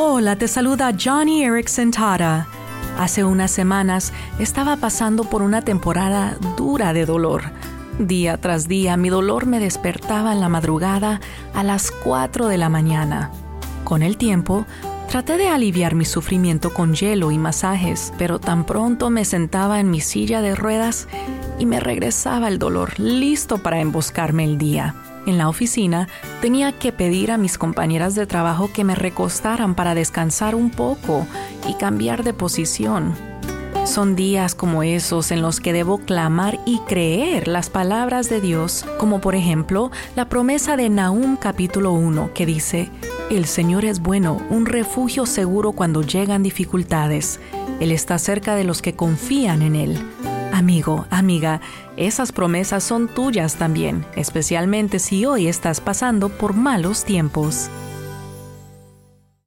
Hola, te saluda Johnny Erickson Tara. Hace unas semanas estaba pasando por una temporada dura de dolor. Día tras día mi dolor me despertaba en la madrugada a las 4 de la mañana. Con el tiempo, traté de aliviar mi sufrimiento con hielo y masajes, pero tan pronto me sentaba en mi silla de ruedas y me regresaba el dolor listo para emboscarme el día. En la oficina tenía que pedir a mis compañeras de trabajo que me recostaran para descansar un poco y cambiar de posición. Son días como esos en los que debo clamar y creer las palabras de Dios, como por ejemplo la promesa de Nahum capítulo 1 que dice, El Señor es bueno, un refugio seguro cuando llegan dificultades. Él está cerca de los que confían en Él. Amigo, amiga, esas promesas son tuyas también, especialmente si hoy estás pasando por malos tiempos.